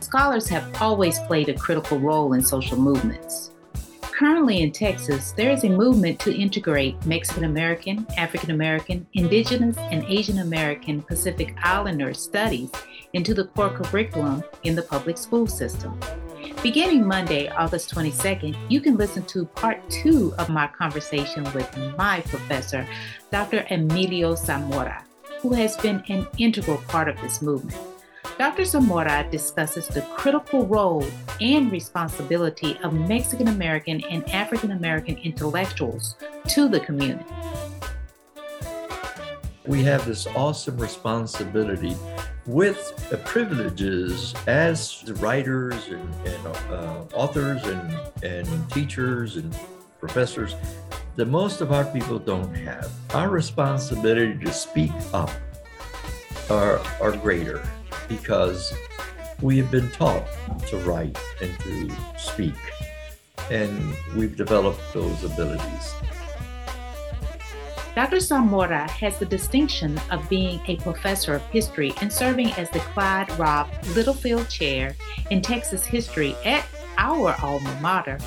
Scholars have always played a critical role in social movements. Currently in Texas, there is a movement to integrate Mexican American, African American, Indigenous, and Asian American Pacific Islander studies into the core curriculum in the public school system. Beginning Monday, August 22nd, you can listen to part two of my conversation with my professor, Dr. Emilio Zamora, who has been an integral part of this movement. Dr. Zamora discusses the critical role and responsibility of Mexican American and African American intellectuals to the community. We have this awesome responsibility with privileges as writers and, and uh, authors and, and teachers and professors that most of our people don't have. Our responsibility to speak up are, are greater because we have been taught to write and to speak, and we've developed those abilities. Dr. Zamora has the distinction of being a professor of history and serving as the Clyde Robb Littlefield Chair in Texas History at our alma mater,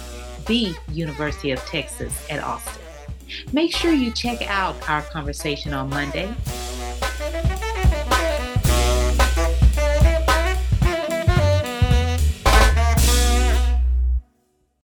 the University of Texas at Austin. Make sure you check out our conversation on Monday